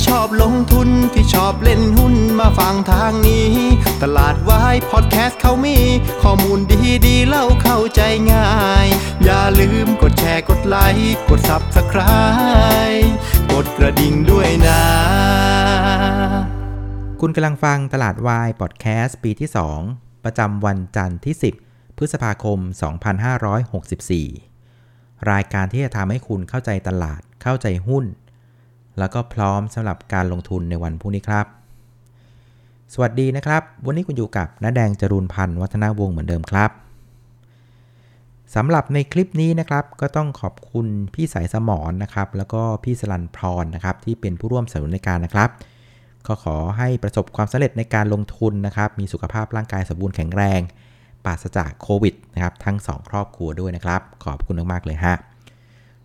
ที่ชอบลงทุนที่ชอบเล่นหุ้นมาฟังทางนี้ ตลาดวายพอดแคสต์เขามี ข้อมูลดีดีเล่าเข้าใจง่าย อย่าลืมกดแชร์กดไลค์กด Subscribe กดกระดิ่งด้วยนะ คุณกำลังฟังตลาดวายพอดแคสต์ปีที่ 2 ประจำวันจันทร์ที่ 10 พฤษภาคม 2564 รายการที่จะทำให้คุณเข้าใจตลาดเข้าใจหุ้น แล้วก็พร้อมสำหรับการลงทุนในวันพรุ่งนี้ครับ สวัสดีนะครับ วันนี้คุณอยู่กับน้าแดงจรูนพันธ์วัฒนาวงศ์เหมือนเดิมครับสำหรับในคลิปนี้นะครับก็ต้องขอบคุณพี่สายสมอนนะครับ แล้วก็พี่สลันพรนะครับที่เป็นผู้ร่วมสนับสนุนในการนะครับก็ขอให้ประสบความสำเร็จในการลงทุนนะครับ มีสุขภาพร่างกายสมบูรณ์แข็งแรงปราศจากโควิดนะครับทั้ง 2 ครอบครัวด้วยนะครับ ขอบคุณมากๆเลยฮะ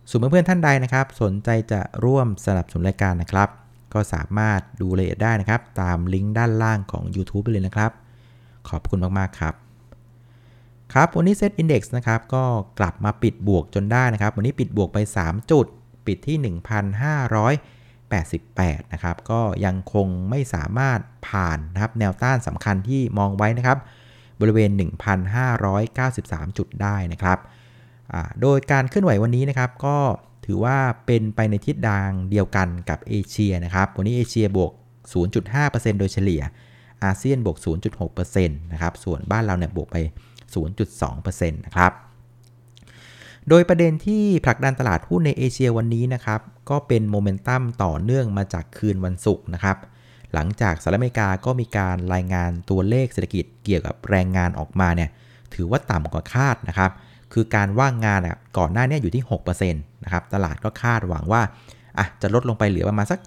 ส่วนเพื่อนๆท่านใดนะครับ สนใจจะร่วมสนับสนุนรายการนะครับ ก็สามารถดูรายละเอียดได้นะครับ ตามลิงก์ด้านล่างของ YouTube ไปเลยนะครับ ขอบคุณมากๆครับ ครับวันนี้เซตอินดี x นะครับ ก็กลับมาปิดบวกจนได้นะครับ วันนี้ปิดบวกไป 3 จุด ปิดที่ 1,588 นะครับ ก็ยังคงไม่สามารถผ่านนะครับแนวต้านสำคัญที่มองไว้นะครับ บริเวณ 1,593 จุดได้นะครับ โดยการเคลื่อนไหววันนี้นะครับก็ถือว่าเป็นไปในทิศทางเดียวกันกับเอเชียนะครับวันนี้เอเชียบวก 0.5%โดยเฉลี่ย อาเซียนบวก 0.6%นะครับ ส่วนบ้านเราเนี่ยบวกไป 0.2%นะครับ โดยประเด็นที่ผลักดันตลาดหุ้นในเอเชียวันนี้นะครับ ก็เป็นโมเมนตัมต่อเนื่องมาจากคืนวันศุกร์นะครับ หลังจากสหรัฐอเมริกาก็มีการรายงานตัวเลขเศรษฐกิจเกี่ยวกับแรงงานออกมาเนี่ย ถือว่าต่ำกว่าคาดนะครับ คือการว่างงานอะก่อนหน้านี้อยู่ที่6%นะครับตลาดก็คาดหวังว่าอะจะลดลงไปเหลือประมาณสัก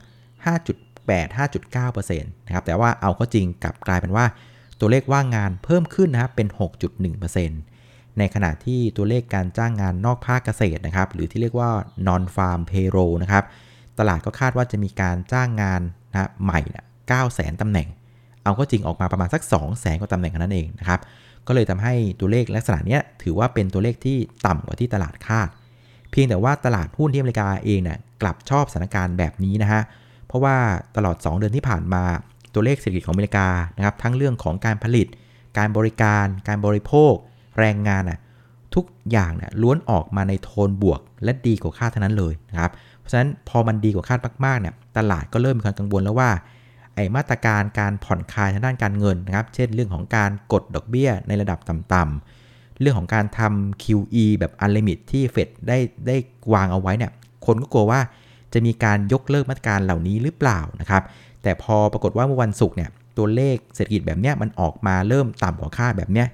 5.8 5.9%นะครับแต่ว่าเอาเข้าจริงกลับกลายเป็นว่า ตัวเลขว่างงานเพิ่มขึ้นนะครับเป็น 6.1%ในขณะที่ตัวเลขการจ้างงานนอกภาคเกษตรนะครับ หรือที่เรียกว่า non farm payroll นะครับตลาดก็คาดว่าจะมีการจ้างงานนะใหม่นะ9แสนตำแหน่ง เอาก็จริงออกมาประมาณสัก2แสนกว่าตำแหน่งนั้นเองนะครับ ก็เลยทำให้ตัวเลขลักษณะนี้ถือว่าเป็นตัวเลขที่ต่ำกว่าที่ตลาดคาด เพียงแต่ว่าตลาดหุ้นที่อเมริกาเองเนี่ยกลับชอบสถานการณ์แบบนี้นะฮะ เพราะว่าตลอด 2 เดือนที่ผ่านมาตัวเลขเศรษฐกิจของอเมริกานะครับทั้งเรื่องของการผลิต การบริการ การบริโภค แรงงานน่ะทุกอย่างเนี่ยล้วนออกมาในโทนบวก และดีกว่าคาดทั้งนั้นเลยนะครับ เพราะฉะนั้นพอมันดีกว่าคาดมากๆเนี่ยตลาดก็เริ่มมีความกังวลแล้วว่า ไอมาตรการการผ่อนคลายทางด้านการเงินนะครับ เช่นเรื่องของการกดดอกเบี้ยในระดับต่ำๆ เรื่องของการทำ QE แบบ unlimited ที่เฟดได้ได้วางเอาไว้เนี่ย คนก็กลัวว่าจะมีการยกเลิกมาตรการเหล่านี้หรือเปล่านะครับ แต่พอปรากฏว่าเมื่อวันศุกร์เนี่ย ตัวเลขเศรษฐกิจแบบเนี้ยมันออกมาเริ่มต่ำกว่าคาดแบบเนี้ย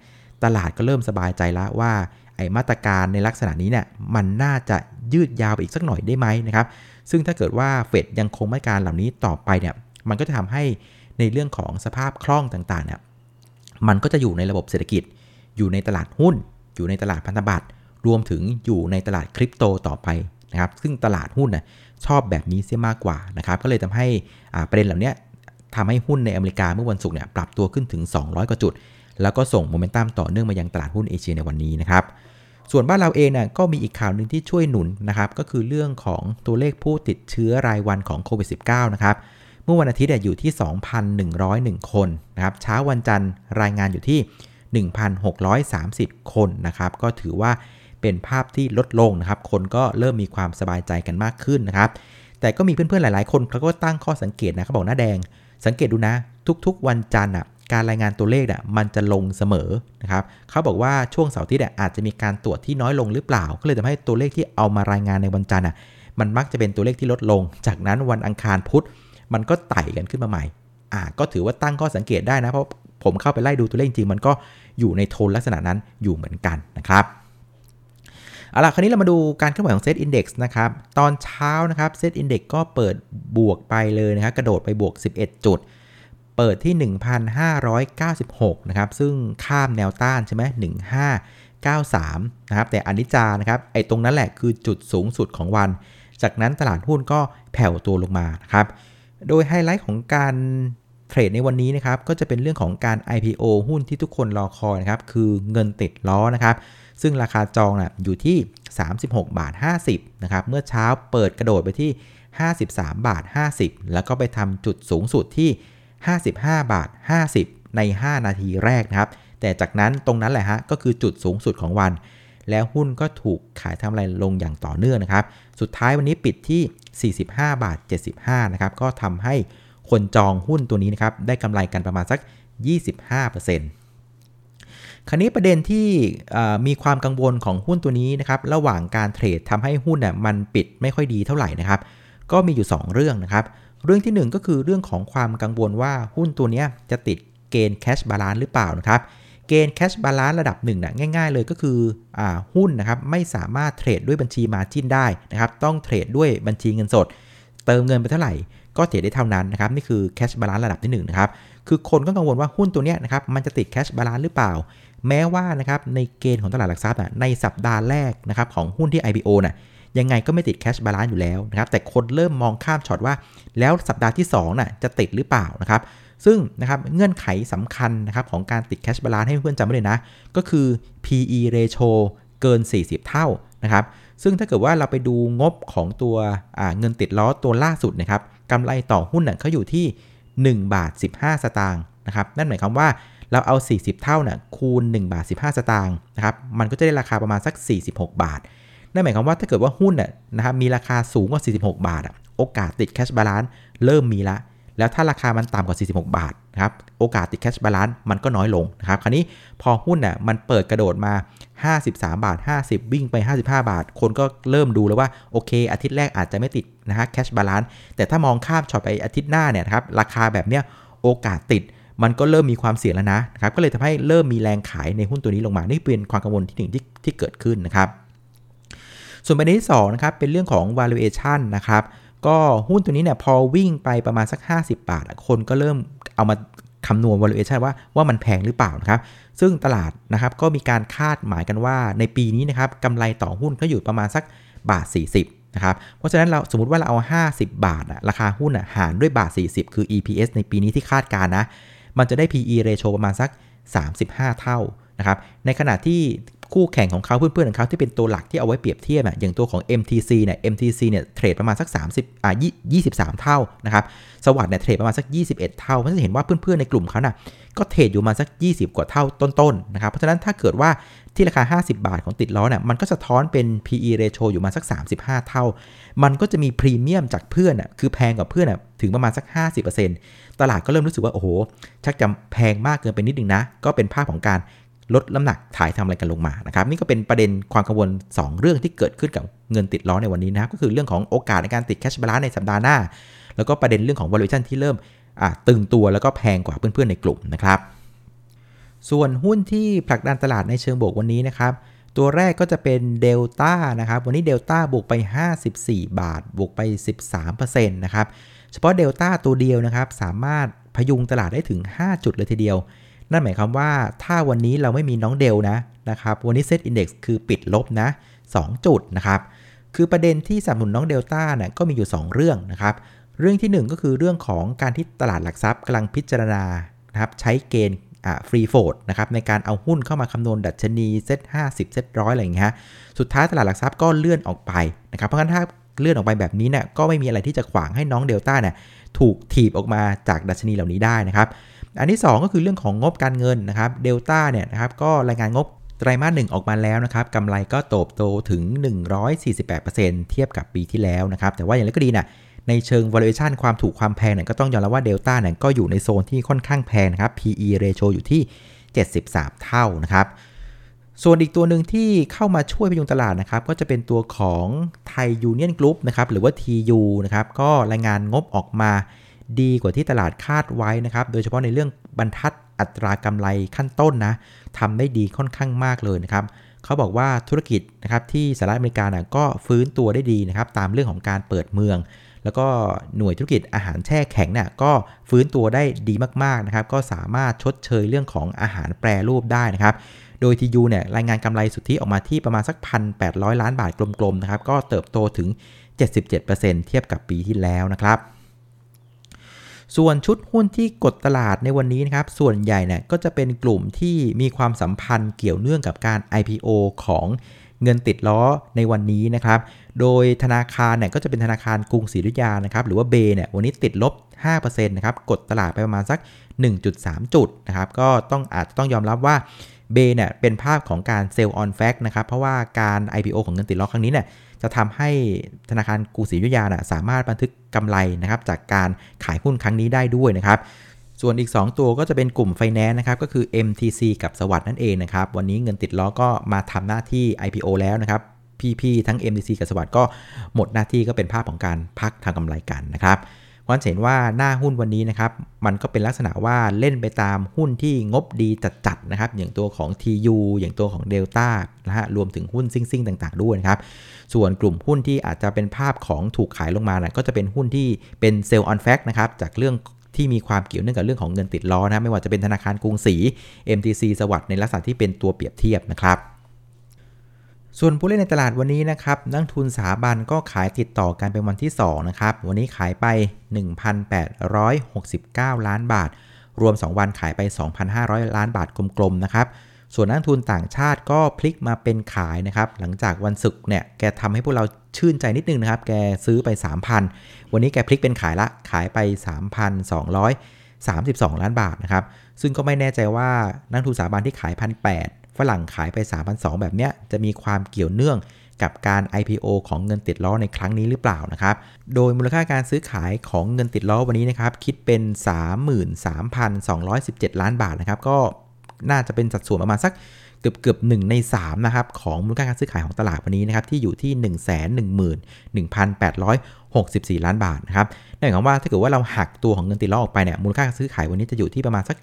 ตลาดก็เริ่มสบายใจแล้วว่าไอมาตรการในลักษณะนี้เนี่ยมันน่าจะยืดยาวไปอีกสักหน่อยได้ไหมนะครับ ซึ่งถ้าเกิดว่าเฟดยังคงมาตรการเหล่านี้ต่อไปเนี่ย มันก็จะทำให้ในเรื่องของสภาพคล่องต่างๆเนี่ยมันก็จะอยู่ในระบบเศรษฐกิจ อยู่ในตลาดหุ้น อยู่ในตลาดพันธบัตรรวมถึงอยู่ในตลาดคริปโตต่อไปนะครับ ซึ่งตลาดหุ้นน่ะชอบแบบนี้เสียมากกว่านะครับ ก็เลยทำให้ประเด็นเหล่านี้ทำให้หุ้นในอเมริกาเมื่อวันศุกร์เนี่ยปรับตัวขึ้นถึง 200 กว่าจุด แล้วก็ส่งโมเมนตัมต่อเนื่องมายังตลาดหุ้นเอเชียในวันนี้นะครับ ส่วนบ้านเราเองน่ะก็มีอีกข่าวหนึ่งที่ช่วยหนุนนะครับ ก็คือเรื่องของตัวเลขผู้ติดเชื้อรายวันของโควิด -19 นะครับ เมื่อวันอาทิตย์อยู่ที่ 2,101 คนนะครับ เช้าวันจันทร์รายงานอยู่ที่ 1,630 คนนะครับ ก็ถือว่าเป็นภาพที่ลดลงนะครับ คนก็เริ่มมีความสบายใจกันมากขึ้นนะครับ แต่ก็มีเพื่อนๆ หลายๆ คนเขาก็ตั้งข้อสังเกตนะเขาบอกหน้าแดง สังเกตดูนะ ทุกๆ วันจันทร์อะการรายงานตัวเลขอะมันจะลงเสมอนะครับเขาบอกว่าช่วงเสาร์ทิตย์อาจจะมีการตรวจที่น้อยลงหรือเปล่า ก็เลยทำให้ตัวเลขที่เอามารายงานในวันจันทร์อะมันมักจะเป็นตัวเลขที่ลดลง จากนั้นวันอังคารพุธ มันก็ไต่กันขึ้นมาใหม่ อ่าก็ถือว่าตั้งข้อสังเกตได้นะ เพราะผมเข้าไปไล่ดูตัวเลขจริงมันก็อยู่ในโทนลักษณะนั้นอยู่เหมือนกันนะครับเอาล่ะ คราวนี้เรามาดูการเคลื่อนไหวของเซตอินดี x นะครับ ตอนเช้านะครับเซตอินดี x ก็เปิดบวกไปเลยนะครับ กระโดดไปบวก 11 จุด เปิดที่ 1,596 นะครับ ซึ่งข้ามแนวต้านใช่ไหม1593 นะครับ แต่อนิจจานะครับ ไอ้ตรงนั้นแหละคือจุดสูงสุดของวัน จากนั้นตลาดหุ้นก็แผ่วตัวลงมานะครับ โดยไฮไลท์ของการเทรดในวันนี้นะครับก็จะเป็นเรื่องของการ IPO หุ้นที่ทุกคนรอคอยนะครับคือเงินติดล้อนะครับซึ่งราคาจองนะอยู่ที่ 36 บาท 50นะครับเมื่อเช้าเปิดกระโดดไปที่ 53 บาท 50 แล้วก็ไปทำจุดสูงสุดที่ 55 บาท 50 ใน 5 นาทีแรกนะครับแต่จากนั้นตรงนั้นแหละฮะก็คือจุดสูงสุดของวัน แล้วหุ้นก็ถูกขายทำลายลงอย่างต่อเนื่องนะครับ สุดท้ายวันนี้ปิดที่ 45 บาท 75 นะครับ ก็ทำให้คนจองหุ้นตัวนี้นะครับ ได้กำไรกันประมาณสัก 25%คราวนี้ประเด็นที่มีความกังวลของหุ้นตัวนี้นะครับ ระหว่างการเทรดทำให้หุ้นเนี่ยมันปิดไม่ค่อยดีเท่าไหร่นะครับ ก็มีอยู่ 2 เรื่องนะครับ เรื่องที่ 1 ก็คือเรื่องของความกังวลว่าหุ้นตัวนี้จะติดเกณฑ์ cash balance หรือเปล่านะครับ เกณฑ์ cash balance ระดับหนึ่งนะง่าย ๆ เลยก็คือหุ้นนะครับไม่สามารถเทรดด้วยบัญชี margin ได้นะครับต้องเทรดด้วยบัญชีเงินสด เติมเงินไปเท่าไหร่ ก็เทรดได้เท่านั้นนะครับนี่คือ cash balance ระดับที่1นะครับคือคนก็กังวลว่าหุ้นตัวนี้นะครับมันจะติด cash balance หรือเปล่า แม้ว่านะครับในเกณฑ์ของตลาดหลักทรัพย์ในสัปดาห์แรกนะครับของหุ้นที่ IPO น่ะยังไงก็ไม่ติด cash balance อยู่แล้วนะครับแต่คนเริ่มมองข้ามช็อตว่า แล้วสัปดาห์ที่2น่ะจะติดหรือเปล่านะครับ ซึ่งนะครับเงื่อนไขสำคัญนะครับของการติด cash balance ให้เพื่อนจำไว้เลยนะ ก็คือ PE ratio เกิน 40 เท่านะครับ ซึ่งถ้าเกิดว่าเราไปดูงบของตัวเงินติดล้อตัวล่าสุดนะครับกำไรต่อหุ้นเน่ะเขาอยู่ที่ 1 บาท 15 สตางค์นะครับ นั่นหมายความว่าเราเอา 40 เท่าน่ะคูณ 1 บาท 15 สตางค์นะครับ มันก็จะได้ราคาประมาณสัก 46 บาท นั่นหมายความว่าถ้าเกิดว่าหุ้นน่ะนะครับมีราคาสูงกว่า 46 บาทโอกาสติด cash balance เริ่มมีละ แล้วถ้าราคามันต่ำกว่า 46 บาทนะครับโอกาสติด cash balance มันก็น้อยลงนะครับคราวนี้พอหุ้นน่ะมันเปิดกระโดดมา 53 บาท 50 วิ่งไป 55 บาท คนก็เริ่มดูแล้วว่าโอเค อาทิตย์แรกอาจจะไม่ติดนะฮะ cash balance แต่ถ้ามองข้ามช็อตไปอาทิตย์หน้าเนี่ยครับราคาแบบเนี้ยโอกาสติดมันก็เริ่มมีความเสี่ยงแล้วนะครับก็เลยทำให้เริ่มมีแรงขายในหุ้นตัวนี้ลงมา นี่เป็นความกังวลที่หนึ่งที่ที่เกิดขึ้นนะครับ ส่วนประเด็นที่2นะครับเป็นเรื่องของ valuation นะครับ ก็หุ้นตัวนี้เนี่ยพอวิ่งไปประมาณสัก 50 บาท คนก็เริ่มเอามาคำนวณ valuation ว่าว่ามันแพงหรือเปล่านะครับ ซึ่งตลาดนะครับก็มีการคาดหมายกันว่าในปีนี้นะครับกำไรต่อหุ้นก็อยู่ประมาณสักบาท 40นะครับเพราะฉะนั้นเราสมมติว่าเราเอา 50 บาทอะราคาหุ้นอะหารด้วยบาท 40 คือ EPS ในปีนี้ที่คาดการนะ มันจะได้ PE ratio ประมาณสัก 35 เท่านะครับในขณะที่ คู่แข่งของเขาเพื่อนๆของเขาที่เป็นตัวหลักที่เอาไว้เปรียบเทียบอย่างตัวของ MTC เนี่ย MTC เนี่ยเทรดประมาณสัก 30อ่า23 เท่านะครับสวัสด์เนี่ยเทรดประมาณสัก 21 เท่าเพราะฉะนั้นเห็นว่าเพื่อนๆในกลุ่มเขาน่ะก็เทรดอยู่มาสัก 20 กว่าเท่าต้นๆนะครับเพราะฉะนั้นถ้าเกิดว่าที่ราคา 50 บาทของติดล้อเนี่ยมันก็สะท้อนเป็น PE ratio อยู่มาสัก 35 เท่า มันก็จะมีพรีเมียมจากเพื่อนอะคือแพงกว่าเพื่อนอะถึงประมาณสัก 50%ตลาดก็เริ่มรู้สึกว่าโอ้โหชักจะแพงมากเกินไปนิดนึงนะ ก็เป็นภาพของการ ลดน้ำหนักถ่ายทำอะไรกันลงมานะครับนี่ก็เป็นประเด็นความกังวล 2 เรื่องที่เกิดขึ้นกับเงินติดล้อในวันนี้นะครับก็คือเรื่องของโอกาสในการติดแคชบาลานในสัปดาห์หน้า แล้วก็ประเด็นเรื่องของ valuation ที่เริ่มตึงตัวแล้วก็แพงกว่าเพื่อนๆในกลุ่มนะครับส่วนหุ้นที่ผลักดันตลาดในเชิงบวกวันนี้นะครับตัวแรกก็จะเป็นเดลต้านะครับวันนี้เดลต้าบวกไป 54 บาท บวกไป 13%นะครับเฉพาะเดลต้าตัวเดียวนะครับสามารถพยุงตลาดได้ถึง 5 จุดเลยทีเดียว นั่นหมายความว่าถ้าวันนี้เราไม่มีน้องเดลนะนะครับวันนี้เซตอินดี x คือปิดลบนะ2จุดนะครับคือประเด็นที่สนับสนุนน้องเดลต้าเนี่ยก็มีอยู่ 2 เรื่องนะครับเรื่องที่ 1 ก็คือเรื่องของการที่ตลาดหลักทรัพย์กำลังพิจารณานะครับใช้เกณฑ์ free float นะครับในการเอาหุ้นเข้ามาคำนวณดัชนีเซ็ต50เซ็ตร้อยอะไรอย่างเงี้ยสุดท้ายตลาดหลักทรัพย์ก็เลื่อนออกไปนะครับเพราะงั้นถ้าเลื่อนออกไปแบบนี้เนี่ยก็ไม่มีอะไรที่จะขวางให้น้องเดลต้าเนี่ยถูกถีบออกมาจากดัชนีเหล่านี้ได้นะครับ อันที่ 2 ก็คือเรื่องของงบการเงินนะครับเดลต้าเนี่ยนะครับก็รายงานงบไตรมาสหนึ่งออกมาแล้วนะครับกำไรก็โตโตถึง 148%เทียบกับปีที่แล้วนะครับ แต่ว่าอย่างไรก็ดีนะในเชิง valuation ความถูกความแพงเนี่ยก็ต้องยอมรับว่าเดลต้าเนี่ยก็อยู่ในโซนที่ค่อนข้างแพงนะครับ PE ratio อยู่ที่ 73 เท่านะครับส่วนอีกตัวหนึ่งที่เข้ามาช่วยพยุงตลาดนะครับ ก็จะเป็นตัวของไทยยูเนียนกรุ๊ปนะครับหรือว่า TU นะครับก็รายงานงบออกมา ดีกว่าที่ตลาดคาดไว้นะครับ โดยเฉพาะในเรื่องบรรทัดอัตรากำไรขั้นต้นนะทำได้ดีค่อนข้างมากเลยนะครับเขาบอกว่าธุรกิจนะครับที่สหรัฐอเมริกานะก็ฟื้นตัวได้ดีนะครับตามเรื่องของการเปิดเมือง แล้วก็หน่วยธุรกิจอาหารแช่แข็งเนี่ยก็ฟื้นตัวได้ดีมากๆนะครับก็สามารถชดเชยเรื่องของอาหารแปรรูปได้นะครับโดยทียูเนี่ยรายงานกำไรสุทธิออกมาที่ประมาณสัก 1,800 ล้านบาทกลมๆนะครับก็เติบโตถึง 77%เทียบกับปีที่แล้วนะครับ ส่วนชุดหุ้นที่กดตลาดในวันนี้นะครับ ส่วนใหญ่เนี่ยก็จะเป็นกลุ่มที่มีความสัมพันธ์เกี่ยวเนื่องกับการ IPO ของเงินติดล้อในวันนี้นะครับ โดยธนาคารเนี่ยก็จะเป็นธนาคารกรุงศรีอยุธยานะครับ หรือว่าเบเนี่ยวันนี้ติดลบ 5%นะครับกดตลาดไปประมาณสัก 1.3 จุดนะครับ ก็ต้องอาจจะต้องยอมรับว่าเบเนี่ยเป็นภาพของการเซลล์ออนแฟกนะครับ เพราะว่าการ IPO ของเงินติดล้อครั้งนี้เนี่ย จะทำให้ธนาคารกรุงศรีอยุธยานะสามารถบันทึกกำไรนะครับจากการขายหุ้นครั้งนี้ได้ด้วยนะครับส่วนอีก 2 ตัวก็จะเป็นกลุ่มไฟแนนซ์นะครับก็คือ MTC กับสวัสด์นั่นเองนะครับวันนี้เงินติดล้อก็มาทำหน้าที่ IPO แล้วนะครับพี่ๆทั้ง MTC กับสวัสด์ก็หมดหน้าที่ก็เป็นภาพของการพักทางกำไรกันนะครับ เพราะเห็นว่าหน้าหุ้นวันนี้นะครับมันก็เป็นลักษณะว่าเล่นไปตามหุ้นที่งบดีจัดๆนะครับอย่างตัวของ TU อย่างตัวของ Delta นะฮะรวมถึงหุ้นซิ่งๆ ต่าง ๆ ด้วยนะครับ ส่วนกลุ่มหุ้นที่อาจจะเป็นภาพของถูกขายลงมานะก็จะเป็นหุ้นที่เป็นเซลล์ออนแฟกนะครับจากเรื่องที่มีความเกี่ยวเนื่องกับเรื่องของเงินติดล้อนะไม่ว่าจะเป็นธนาคารกรุงศรี MTC สวัสด์ในลักษณะที่เป็นตัวเปรียบเทียบนะครับ ส่วนผู้เล่นในตลาดวันนี้นะครับนักทุนสถาบันก็ขายติดต่อกันเป็นวันที่2นะครับวันนี้ขายไป 1,869 ล้านบาท รวม 2 วันขายไป 2,500 ล้านบาทกลมๆนะครับส่วนนักทุนต่างชาติก็พลิกมาเป็นขายนะครับหลังจากวันศุกร์เนี่ยแกทำให้พวกเราชื่นใจนิดนึงนะครับ แกซื้อไป 3,000 วันนี้แกพลิกเป็นขายละขายไป 3,232 ล้านบาทนะครับซึ่งก็ไม่แน่ใจว่านักทุนสถาบันที่ขาย1,800 ฝรั่งขายไป 3,200 แบบเนี้ยจะมีความเกี่ยวเนื่องกับการ IPO ของเงินติดล้อในครั้งนี้หรือเปล่านะครับ โดยมูลค่าการซื้อขายของเงินติดล้อวันนี้นะครับคิดเป็น 33,217 ล้านบาทนะครับก็น่าจะเป็นสัดส่วนประมาณสักเกือบเกือบหใน3นะครับของมูลค่าการซื้อขายของตลาดวันนี้นะครับที่อยู่ที่ 111,864 ล้านบาทนะครับ นั่นหมายความว่าถ้าเกิดว่าเราหักตัวของเงินติดล้อออกไปเนี่ยมูลค่าซื้อขายวันนี้จะอยู่ที่ประมาณสัก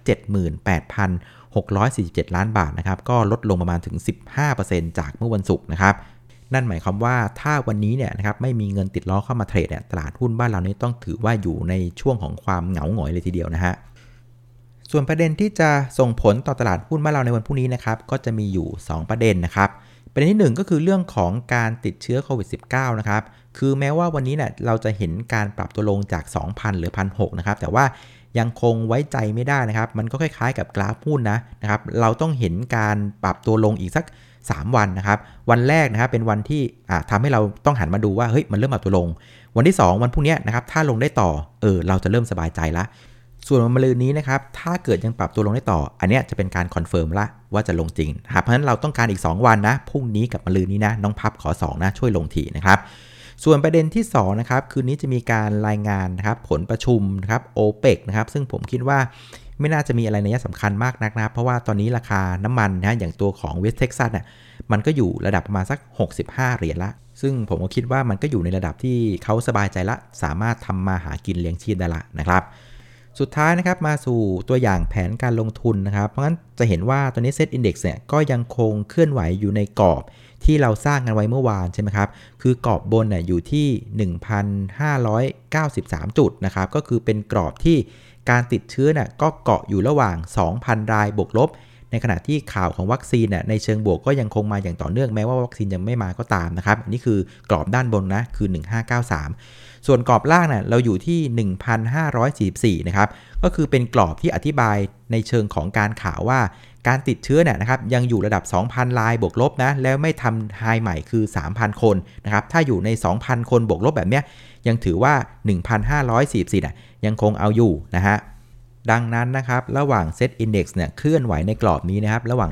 78,647 ล้านบาทนะครับก็ลดลงประมาณถึง 15%จากเมื่อวันศุกร์นะครับนั่นหมายความว่าถ้าวันนี้เนี่ยนะครับไม่มีเงินติดล้อเข้ามาเทรดเนี่ยตลาดหุ้นบ้านเรานี้ต้องถือว่าอยู่ในช่วงของความเหงาหงอยเลยทีเดียวนะฮะส่วนประเด็นที่จะส่งผลต่อตลาดหุ้นบ้านเราในวันพรุ่งนี้นะครับก็จะมีอยู่ 2 ประเด็นนะครับ ประเด็นที่ 1 ก็คือเรื่องของการติดเชื้อโควิด -19 นะครับ คือแม้ว่าวันนี้เนี่ยเราจะเห็นการปรับตัวลงจาก 2,000 หรือ 1,600 นะครับ แต่ว่ายังคงไว้ใจไม่ได้นะครับ มันก็คล้ายๆกับกราฟหุ้นนะนะครับ เราต้องเห็นการปรับตัวลงอีกสัก 3 วันนะครับ วันแรกนะครับเป็นวันที่ทำให้เราต้องหันมาดูว่าเฮ้ยมันเริ่มปรับตัวลง วันที่ 2 วันพรุ่งนี้นะครับถ้าลงได้ต่อเออเราจะเริ่มสบายใจละ ส่วนวันมะรืนนี้นะครับ ถ้าเกิดยังปรับตัวลงได้ต่อ อันนี้จะเป็นการ confirm ละว่าจะลงจริงครับเพราะฉะนั้นเราต้องการอีก 2 วันนะ พรุ่งนี้กับมะรืนนี้นะ น้องพับขอ 2 นะ ช่วยลงทีนะครับ ส่วนประเด็นที่2นะครับ คืนนี้จะมีการรายงานนะครับ ผลประชุมนะครับโอเปกนะครับ ซึ่งผมคิดว่าไม่น่าจะมีอะไรนัยยะสำคัญมากนักนะ เพราะว่าตอนนี้ราคาน้ำมันนะ อย่างตัวของเวสเท็กซัสเนี่ยมันก็อยู่ระดับประมาณสัก 65 เหรียญละ ซึ่งผมก็คิดว่ามันก็อยู่ในระดับที่เขาสบายใจละ สามารถทำมาหากินเลี้ยงชีพได้ละนะครับ สุดท้ายนะครับมาสู่ตัวอย่างแผนการลงทุนนะครับ เพราะงั้นจะเห็นว่าตอนนี้เซ็ตอินดี x เนี่ยก็ยังคงเคลื่อนไหวอยู่ในกรอบที่เราสร้างกันไว้เมื่อวานใช่ไหมครับ คือกรอบบนน่ยอยู่ที่ 1,593 จุดนะครับ ก็คือเป็นกรอบที่การติดเชื้อน่ยก็เกาะอยู่ระหว่าง 2,000 รายบวกลบ ในขณะที่ข่าวของวัคซีนน่ยในเชิงบวกก็ยังคงมาอย่างต่อเนื่องแม้ว่าวัคซีนยังไม่มาก็ตามนะครับนนี้คือกรอบด้านบนนะคือ 1593 ส่วนกรอบล่างน่ะเราอยู่ที่ 1,544 นะครับก็คือเป็นกรอบที่อธิบายในเชิงของการข่าวว่าการติดเชื้อเนี่ยนะครับยังอยู่ระดับ 2,000 ลายบวกลบนะแล้วไม่ทำไฮใหม่คือ 3,000 คนนะครับถ้าอยู่ใน 2,000 คนบวกลบแบบเนี้ยยังถือว่า 1,544น่ะยังคงเอาอยู่นะฮะ ดังนั้นนะครับระหว่างเซตอินดี x เนี่ยเคลื่อนไหวในกรอบนี้นะครับระหว่าง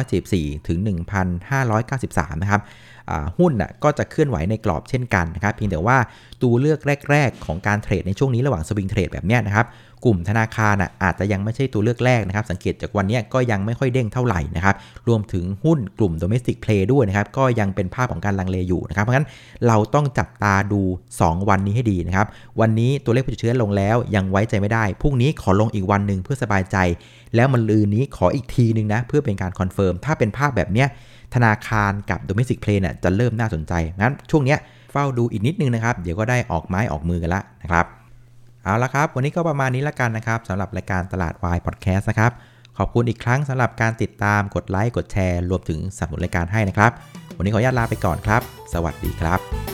1,514 ถึง 1,593 นะครับหุ้นน่ะก็จะเคลื่อนไหวในกรอบเช่นกันนะครับเพียงแต่ว่าตัวเลือกแรก ๆ ของการเทรดในช่วงนี้ระหว่างสวิงเทรดแบบนี้นะครับ กลุ่มธนาคารอาจจะยังไม่ใช่ตัวเลือกแรกนะครับ สังเกตจากวันนี้ก็ยังไม่ค่อยเด้งเท่าไหร่นะครับ รวมถึงหุ้นกลุ่ม domestic play ด้วยนะครับ ก็ยังเป็นภาพของการลังเลอยู่นะครับ เพราะฉะนั้นเราต้องจับตาดู 2 วันนี้ให้ดีนะครับ วันนี้ตัวเลขผู้ติดเชื้อลงแล้วยังไว้ใจไม่ได้ พรุ่งนี้ขอลงอีกวันหนึ่งเพื่อสบายใจ แล้วมะรืนนี้ขออีกทีนึงนะเพื่อเป็นการ confirm ถ้าเป็นภาพแบบเนี้ยธนาคารกับ domestic play เนี่ยจะเริ่มน่าสนใจงั้นช่วงเนี้ยเฝ้าดูอีกนิดนึงนะครับ เดี๋ยวก็ได้ออกไม้ออกมือกันละนะครับ เอาละครับ วันนี้ก็ประมาณนี้ละกันนะครับสำหรับรายการตลาดวายพอดแคสต์นะครับ ขอบคุณอีกครั้งสำหรับการติดตามกดไลค์กดแชร์ รวมถึงสนับสนุนรายการให้นะครับ วันนี้ขออนุญาตลาไปก่อนครับ สวัสดีครับ